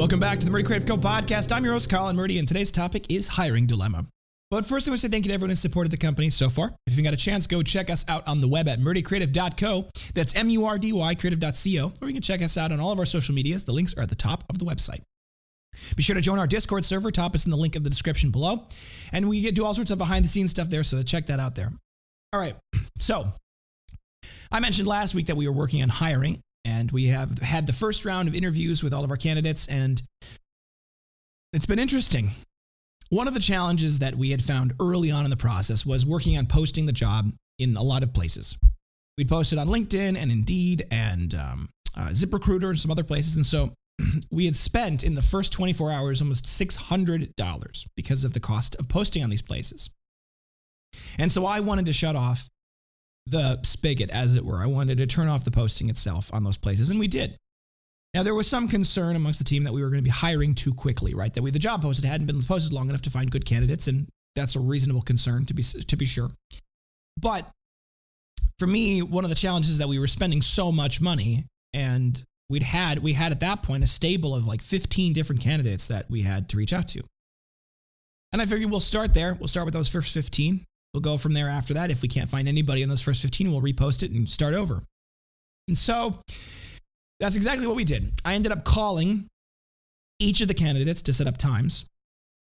Welcome back to the Murdy Creative Co podcast. I'm your host, Colin Murdy, and today's topic is hiring dilemma. But first, I want to say thank you to everyone who supported the company so far. If you've got a chance, go check us out on the web at murdycreative.co. That's M U R D Y creative.co. Or you can check us out on all of our social medias. The links are at the top of the website. Be sure to join our Discord server. Top is in the link of the description below. And we do all sorts of behind the scenes stuff there, so check that out there. All right. So, I mentioned last week that we were working on hiring, and we have had the first round of interviews with all of our candidates, and it's been interesting. One of the challenges that we had found early on in the process was working on posting the job in a lot of places. We'd posted on LinkedIn and Indeed and um, uh, ZipRecruiter and some other places. And so we had spent in the first 24 hours almost $600 because of the cost of posting on these places. And so I wanted to shut off the spigot, as it were. I wanted to turn off the posting itself on those places, and we did. Now, there was some concern amongst the team that we were going to be hiring too quickly, right? That we, the job posted hadn't been posted long enough to find good candidates, and that's a reasonable concern to be to be sure. But for me, one of the challenges is that we were spending so much money, and we'd had we had at that point a stable of like 15 different candidates that we had to reach out to. And I figured we'll start there. We'll start with those first 15. We'll go from there after that. If we can't find anybody in those first 15, we'll repost it and start over. And so that's exactly what we did. I ended up calling each of the candidates to set up times.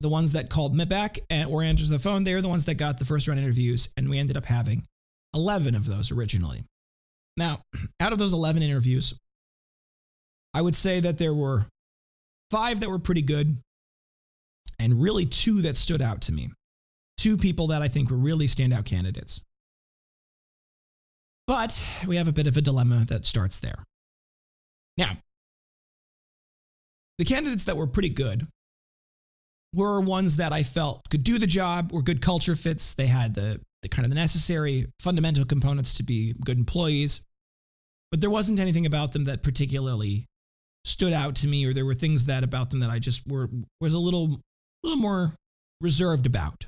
The ones that called me back and, or answered the phone, they were the ones that got the first round interviews, and we ended up having 11 of those originally. Now, out of those 11 interviews, I would say that there were five that were pretty good, and really two that stood out to me two people that I think were really standout candidates. But we have a bit of a dilemma that starts there. Now, the candidates that were pretty good were ones that I felt could do the job, were good culture fits. They had the, the kind of the necessary fundamental components to be good employees. But there wasn't anything about them that particularly stood out to me, or there were things that about them that I just were was a little little more reserved about.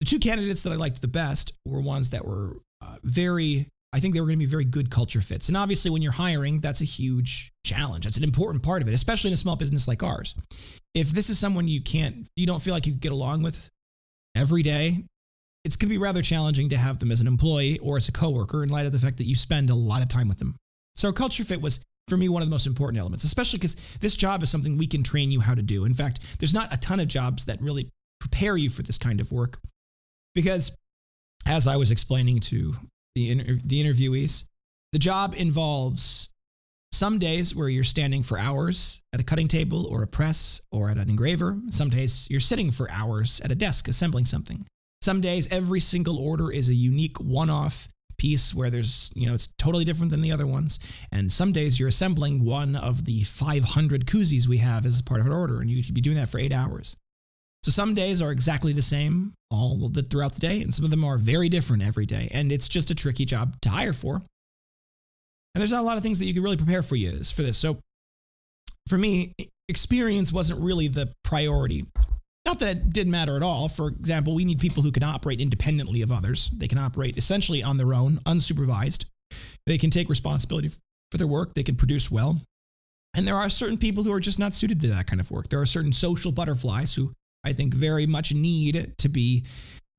The two candidates that I liked the best were ones that were uh, very, I think they were going to be very good culture fits. And obviously, when you're hiring, that's a huge challenge. That's an important part of it, especially in a small business like ours. If this is someone you can't, you don't feel like you get along with every day, it's going to be rather challenging to have them as an employee or as a coworker in light of the fact that you spend a lot of time with them. So, culture fit was for me one of the most important elements, especially because this job is something we can train you how to do. In fact, there's not a ton of jobs that really prepare you for this kind of work. Because as I was explaining to the, inter- the interviewees, the job involves some days where you're standing for hours at a cutting table or a press or at an engraver. Some days you're sitting for hours at a desk assembling something. Some days every single order is a unique one off piece where there's, you know, it's totally different than the other ones. And some days you're assembling one of the 500 koozies we have as part of an order, and you could be doing that for eight hours. So some days are exactly the same all the, throughout the day, and some of them are very different every day. And it's just a tricky job to hire for. And there's not a lot of things that you can really prepare for you for this. So for me, experience wasn't really the priority. Not that it didn't matter at all. For example, we need people who can operate independently of others. They can operate essentially on their own, unsupervised. They can take responsibility for their work. They can produce well. And there are certain people who are just not suited to that kind of work. There are certain social butterflies who I think very much need to be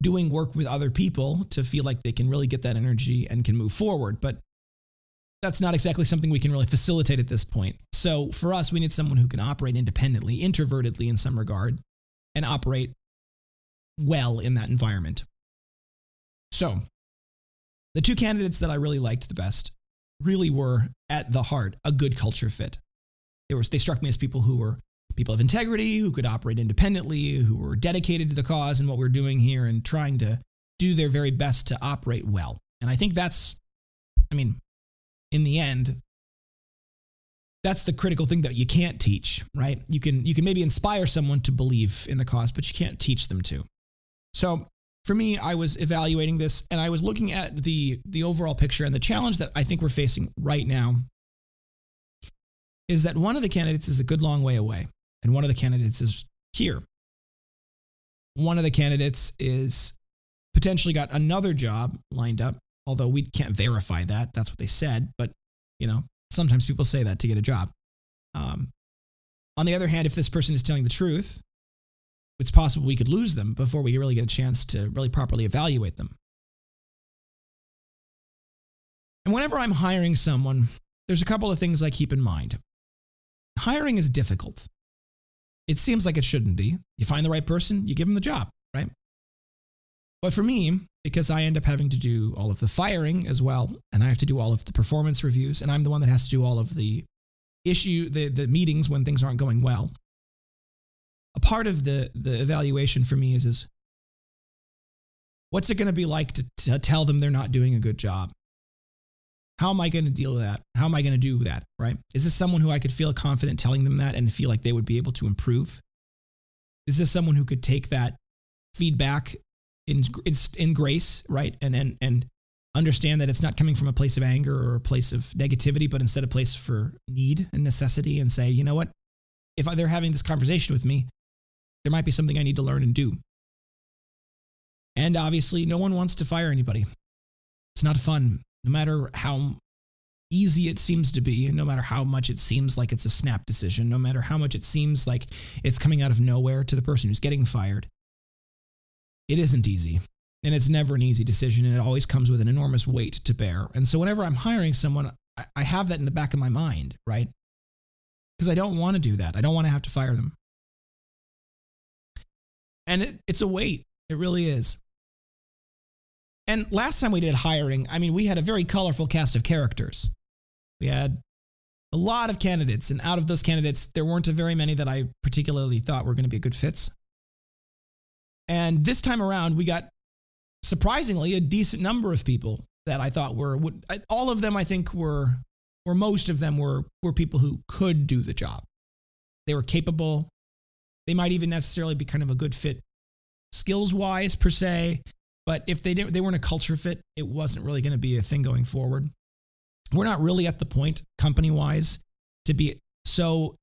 doing work with other people to feel like they can really get that energy and can move forward. But that's not exactly something we can really facilitate at this point. So for us, we need someone who can operate independently, introvertedly in some regard, and operate well in that environment. So the two candidates that I really liked the best really were at the heart a good culture fit. They were they struck me as people who were people of integrity who could operate independently, who were dedicated to the cause and what we're doing here and trying to do their very best to operate well. And I think that's, I mean, in the end, that's the critical thing that you can't teach, right? You can you can maybe inspire someone to believe in the cause, but you can't teach them to. So for me, I was evaluating this and I was looking at the the overall picture and the challenge that I think we're facing right now is that one of the candidates is a good long way away and one of the candidates is here. One of the candidates is potentially got another job lined up, although we can't verify that. That's what they said, but you know, sometimes people say that to get a job. Um, On the other hand, if this person is telling the truth, it's possible we could lose them before we really get a chance to really properly evaluate them. And whenever I'm hiring someone, there's a couple of things I keep in mind. Hiring is difficult. It seems like it shouldn't be. You find the right person, you give them the job, right? But for me, because I end up having to do all of the firing as well, and I have to do all of the performance reviews, and I'm the one that has to do all of the issue, the, the meetings when things aren't going well. A part of the, the evaluation for me is, is what's it going to be like to, to tell them they're not doing a good job? How am I going to deal with that? How am I going to do that? Right? Is this someone who I could feel confident telling them that and feel like they would be able to improve? Is this someone who could take that feedback in in, in grace, right? And and and understand that it's not coming from a place of anger or a place of negativity, but instead a place for need and necessity, and say, you know what? If they're having this conversation with me, there might be something I need to learn and do. And obviously, no one wants to fire anybody. It's not fun, no matter how easy it seems to be, and no matter how much it seems like it's a snap decision, no matter how much it seems like it's coming out of nowhere to the person who's getting fired it isn't easy. And it's never an easy decision, and it always comes with an enormous weight to bear. And so, whenever I'm hiring someone, I have that in the back of my mind, right? Because I don't want to do that. I don't want to have to fire them. And it, it's a weight. It really is. And last time we did hiring, I mean, we had a very colorful cast of characters. We had a lot of candidates, and out of those candidates, there weren't a very many that I particularly thought were going to be good fits. And this time around, we got surprisingly a decent number of people that I thought were would, all of them. I think were or most of them were were people who could do the job. They were capable. They might even necessarily be kind of a good fit skills wise per se. But if they didn't, they weren't a culture fit, it wasn't really going to be a thing going forward. We're not really at the point company wise to be so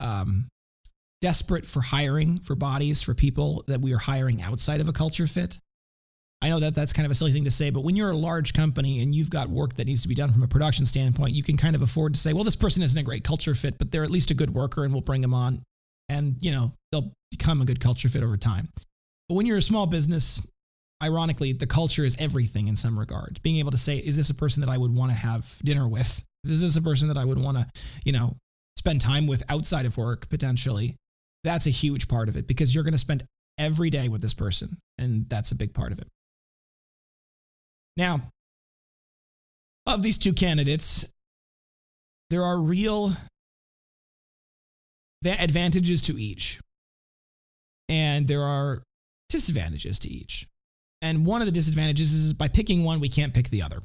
um, desperate for hiring for bodies for people that we are hiring outside of a culture fit. I know that that's kind of a silly thing to say, but when you're a large company and you've got work that needs to be done from a production standpoint, you can kind of afford to say, well, this person isn't a great culture fit, but they're at least a good worker and we'll bring them on and, you know, they'll become a good culture fit over time. But when you're a small business, ironically, the culture is everything in some regard. Being able to say, is this a person that I would want to have dinner with? Is this a person that I would want to, you know, spend time with outside of work potentially? That's a huge part of it because you're going to spend every day with this person, and that's a big part of it. Now, of these two candidates, there are real advantages to each, and there are disadvantages to each. And one of the disadvantages is by picking one, we can't pick the other.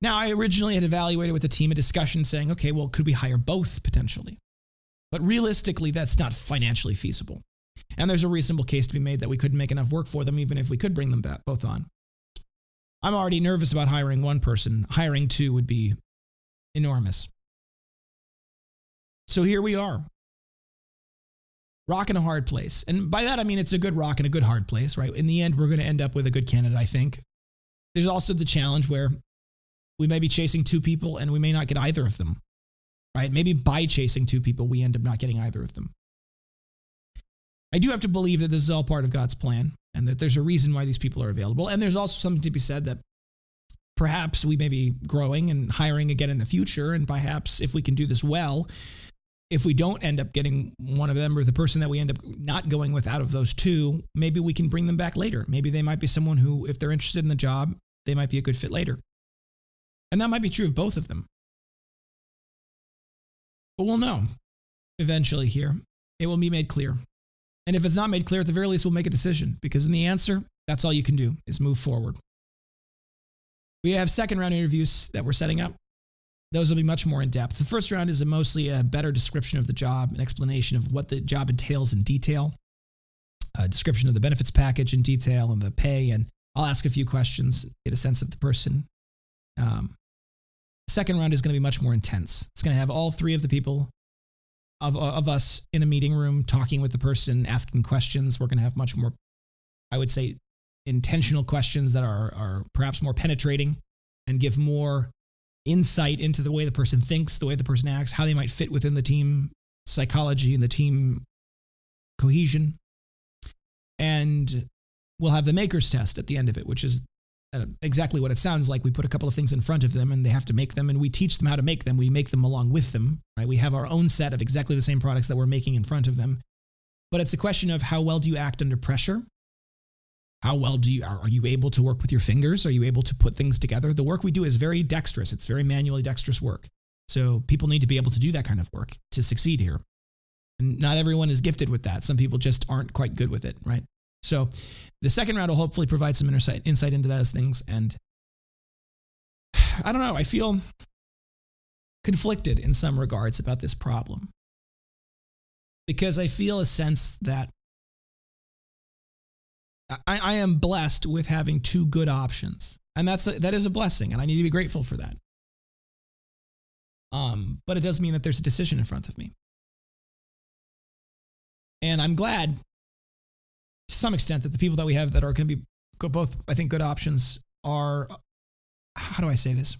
Now, I originally had evaluated with the team a discussion saying, okay, well, could we hire both potentially? But realistically, that's not financially feasible. And there's a reasonable case to be made that we couldn't make enough work for them, even if we could bring them both on. I'm already nervous about hiring one person. Hiring two would be enormous. So here we are. Rock in a hard place. And by that, I mean it's a good rock and a good hard place, right? In the end, we're going to end up with a good candidate, I think. There's also the challenge where we may be chasing two people and we may not get either of them right? Maybe by chasing two people, we end up not getting either of them. I do have to believe that this is all part of God's plan and that there's a reason why these people are available. And there's also something to be said that perhaps we may be growing and hiring again in the future. And perhaps if we can do this well, if we don't end up getting one of them or the person that we end up not going with out of those two, maybe we can bring them back later. Maybe they might be someone who, if they're interested in the job, they might be a good fit later. And that might be true of both of them. But we'll know eventually here. It will be made clear. And if it's not made clear, at the very least, we'll make a decision because in the answer, that's all you can do is move forward. We have second round interviews that we're setting up. Those will be much more in depth. The first round is a mostly a better description of the job, an explanation of what the job entails in detail, a description of the benefits package in detail and the pay. And I'll ask a few questions, get a sense of the person. Um, Second round is going to be much more intense. It's going to have all three of the people of, of us in a meeting room talking with the person, asking questions. We're going to have much more, I would say, intentional questions that are, are perhaps more penetrating and give more insight into the way the person thinks, the way the person acts, how they might fit within the team psychology and the team cohesion. And we'll have the maker's test at the end of it, which is uh, exactly what it sounds like. We put a couple of things in front of them and they have to make them, and we teach them how to make them. We make them along with them, right? We have our own set of exactly the same products that we're making in front of them. But it's a question of how well do you act under pressure? How well do you are you able to work with your fingers? Are you able to put things together? The work we do is very dexterous. It's very manually dexterous work. So people need to be able to do that kind of work to succeed here. And not everyone is gifted with that. Some people just aren't quite good with it, right? So the second round will hopefully provide some insight, insight into those things. And I don't know, I feel conflicted in some regards about this problem because I feel a sense that I, I am blessed with having two good options. And that's a, that is a blessing, and I need to be grateful for that. Um, but it does mean that there's a decision in front of me. And I'm glad to some extent that the people that we have that are going to be both, I think, good options are, how do I say this?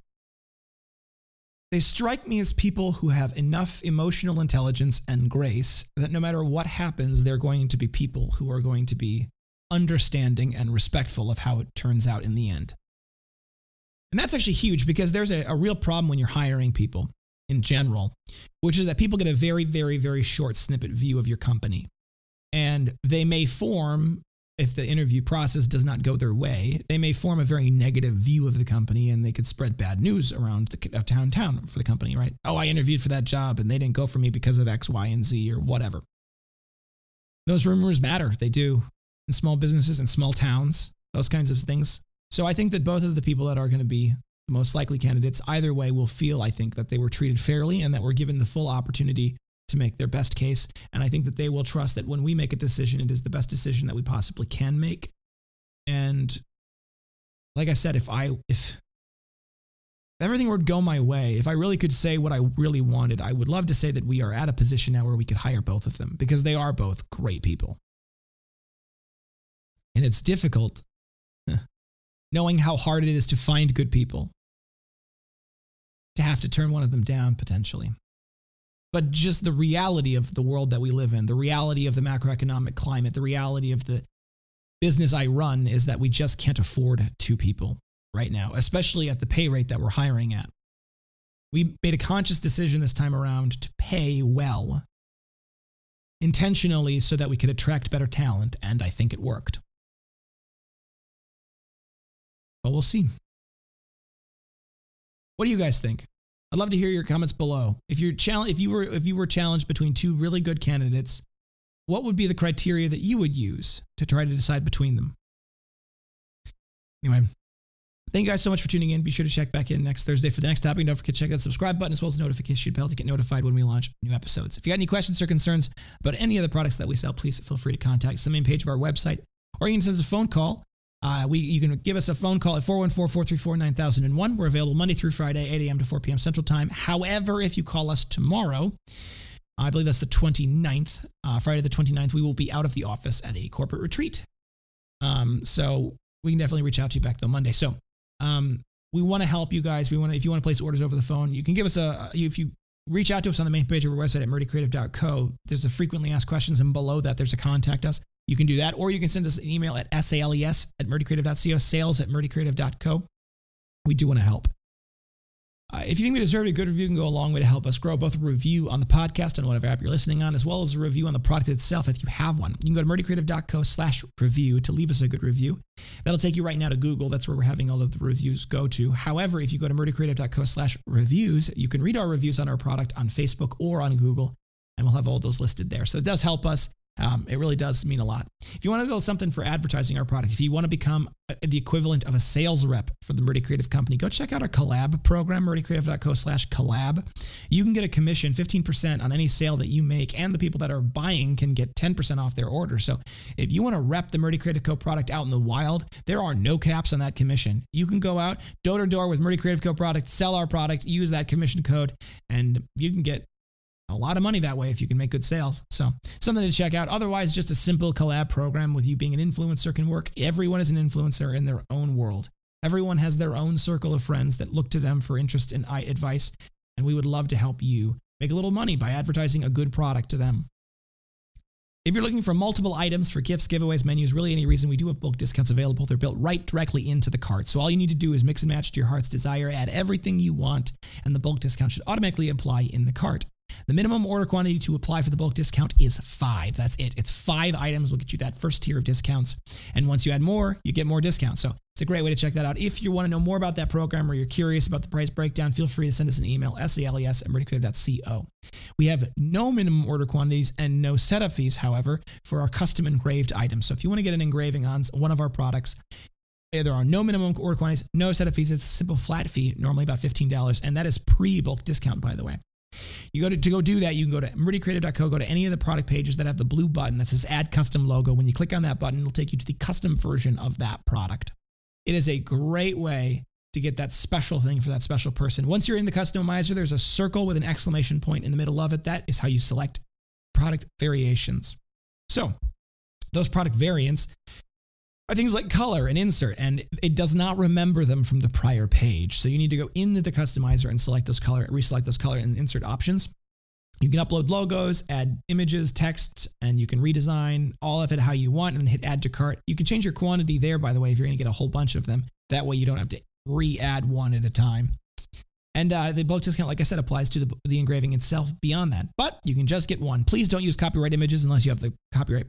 They strike me as people who have enough emotional intelligence and grace that no matter what happens, they're going to be people who are going to be understanding and respectful of how it turns out in the end. And that's actually huge because there's a, a real problem when you're hiring people in general, which is that people get a very, very, very short snippet view of your company. And they may form, if the interview process does not go their way, they may form a very negative view of the company and they could spread bad news around the town town for the company, right? Oh, I interviewed for that job and they didn't go for me because of X, Y, and Z or whatever. Those rumors matter. They do in small businesses and small towns, those kinds of things. So I think that both of the people that are going to be the most likely candidates, either way, will feel, I think, that they were treated fairly and that we're given the full opportunity to make their best case. And I think that they will trust that when we make a decision, it is the best decision that we possibly can make. And like I said, if I, if, everything would go my way, if I really could say what I really wanted, I would love to say that we are at a position now where we could hire both of them because they are both great people. And it's difficult knowing how hard it is to find good people, to have to turn one of them down potentially. But just the reality of the world that we live in, the reality of the macroeconomic climate, the reality of the business I run is that we just can't afford two people right now, especially at the pay rate that we're hiring at. We made a conscious decision this time around to pay well intentionally so that we could attract better talent, and I think it worked. But we'll see. What do you guys think? I'd love to hear your comments below. If you're challenge, if you were if you were challenged between two really good candidates, what would be the criteria that you would use to try to decide between them? Anyway, thank you guys so much for tuning in. Be sure to check back in next Thursday for the next topic. Don't forget to check that subscribe button as well as the notification bell to get notified when we launch new episodes. If you got any questions or concerns about any of the products that we sell, please feel free to contact us on the main page of our website, or you can send us a phone call uh, we, you can give us a phone call at 414-434-9001. We're available Monday through Friday, 8 a.m. to 4 p.m. Central Time. However, if you call us tomorrow, I believe that's the 29th, uh, Friday the 29th, we will be out of the office at a corporate retreat. Um, so we can definitely reach out to you back though Monday. So um, we want to help you guys. We want to, if you want to place orders over the phone, you can give us a, if you reach out to us on the main page of our website at murdycreative.co. There's a frequently asked questions, and below that, there's a contact us. You can do that, or you can send us an email at sales at murdycreative.co, sales at murdycreative.co. We do want to help. Uh, if you think we deserve a good review, you can go a long way to help us grow. Both a review on the podcast and whatever app you're listening on, as well as a review on the product itself if you have one. You can go to murdycreative.co slash review to leave us a good review. That'll take you right now to Google. That's where we're having all of the reviews go to. However, if you go to murdycreative.co slash reviews, you can read our reviews on our product on Facebook or on Google, and we'll have all those listed there. So it does help us. Um, it really does mean a lot. If you want to build something for advertising our product, if you want to become the equivalent of a sales rep for the Murdy Creative Company, go check out our collab program, murdycreative.co slash collab. You can get a commission, 15% on any sale that you make, and the people that are buying can get 10% off their order. So if you want to rep the Murdy Creative Co product out in the wild, there are no caps on that commission. You can go out door to door with Murdy Creative Co product, sell our product, use that commission code, and you can get a lot of money that way if you can make good sales. So something to check out. Otherwise, just a simple collab program with you being an influencer can work. Everyone is an influencer in their own world. Everyone has their own circle of friends that look to them for interest and advice, and we would love to help you make a little money by advertising a good product to them. If you're looking for multiple items for gifts, giveaways, menus, really any reason, we do have bulk discounts available. They're built right directly into the cart. So all you need to do is mix and match to your heart's desire, add everything you want, and the bulk discount should automatically apply in the cart. The minimum order quantity to apply for the bulk discount is five. That's it. It's five items will get you that first tier of discounts. And once you add more, you get more discounts. So it's a great way to check that out. If you want to know more about that program or you're curious about the price breakdown, feel free to send us an email, sales at murdycreative.co. We have no minimum order quantities and no setup fees, however, for our custom engraved items. So if you want to get an engraving on one of our products, there are no minimum order quantities, no setup fees. It's a simple flat fee, normally about $15. And that is pre bulk discount, by the way. You go to, to go do that, you can go to murdycreative.co, go to any of the product pages that have the blue button that says add custom logo. When you click on that button, it'll take you to the custom version of that product. It is a great way to get that special thing for that special person. Once you're in the customizer, there's a circle with an exclamation point in the middle of it. That is how you select product variations. So, those product variants are things like color and insert, and it does not remember them from the prior page. So you need to go into the customizer and select those color, reselect those color and insert options. You can upload logos, add images, text, and you can redesign all of it how you want and then hit add to cart. You can change your quantity there, by the way, if you're going to get a whole bunch of them. That way you don't have to re add one at a time. And uh, the bulk discount, like I said, applies to the, the engraving itself beyond that. But you can just get one. Please don't use copyright images unless you have the copyright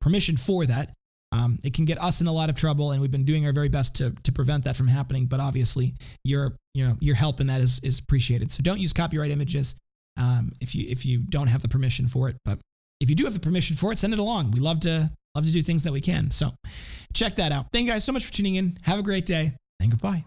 permission for that. Um, it can get us in a lot of trouble, and we've been doing our very best to, to prevent that from happening. But obviously, your you know your help in that is is appreciated. So don't use copyright images um, if you if you don't have the permission for it. But if you do have the permission for it, send it along. We love to love to do things that we can. So check that out. Thank you guys so much for tuning in. Have a great day and goodbye.